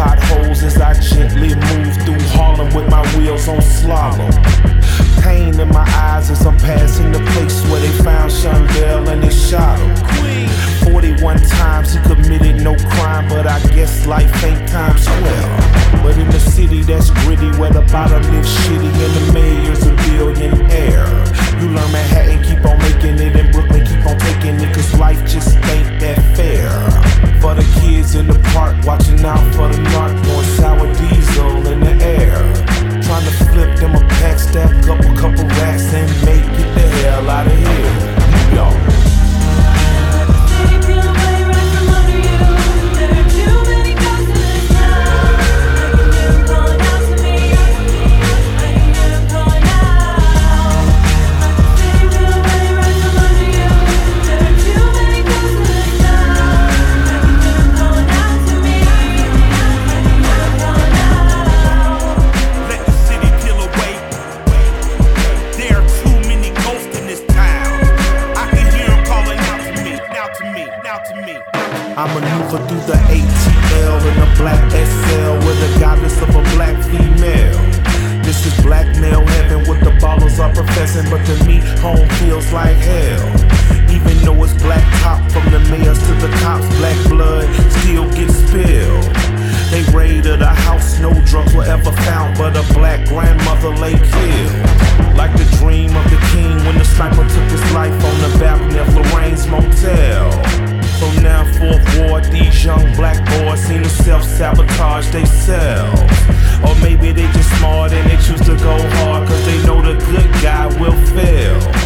potholes as I gently move through Harlem with my wheels on slalom. Pain in my eyes as I'm passing the place where they found Shondell and they shot him. 41 times he committed no crime, but I guess life ain't times 12. But in the city that's gritty, where the bottom lives shitty and the man I maneuver through the ATL in a black SL with the goddess of a black female. This is black male heaven what the ballers are professing, but to me, home feels like hell. Even though it's black top from the mayors to the cops, black blood still gets spilled. They raided a house, no drugs were ever found, but a black grandmother lay killed. Like the dream of the king when the sniper took his life on the balcony of themselves. Or maybe they just smart and they choose to go hard cause they know the good guy will fail.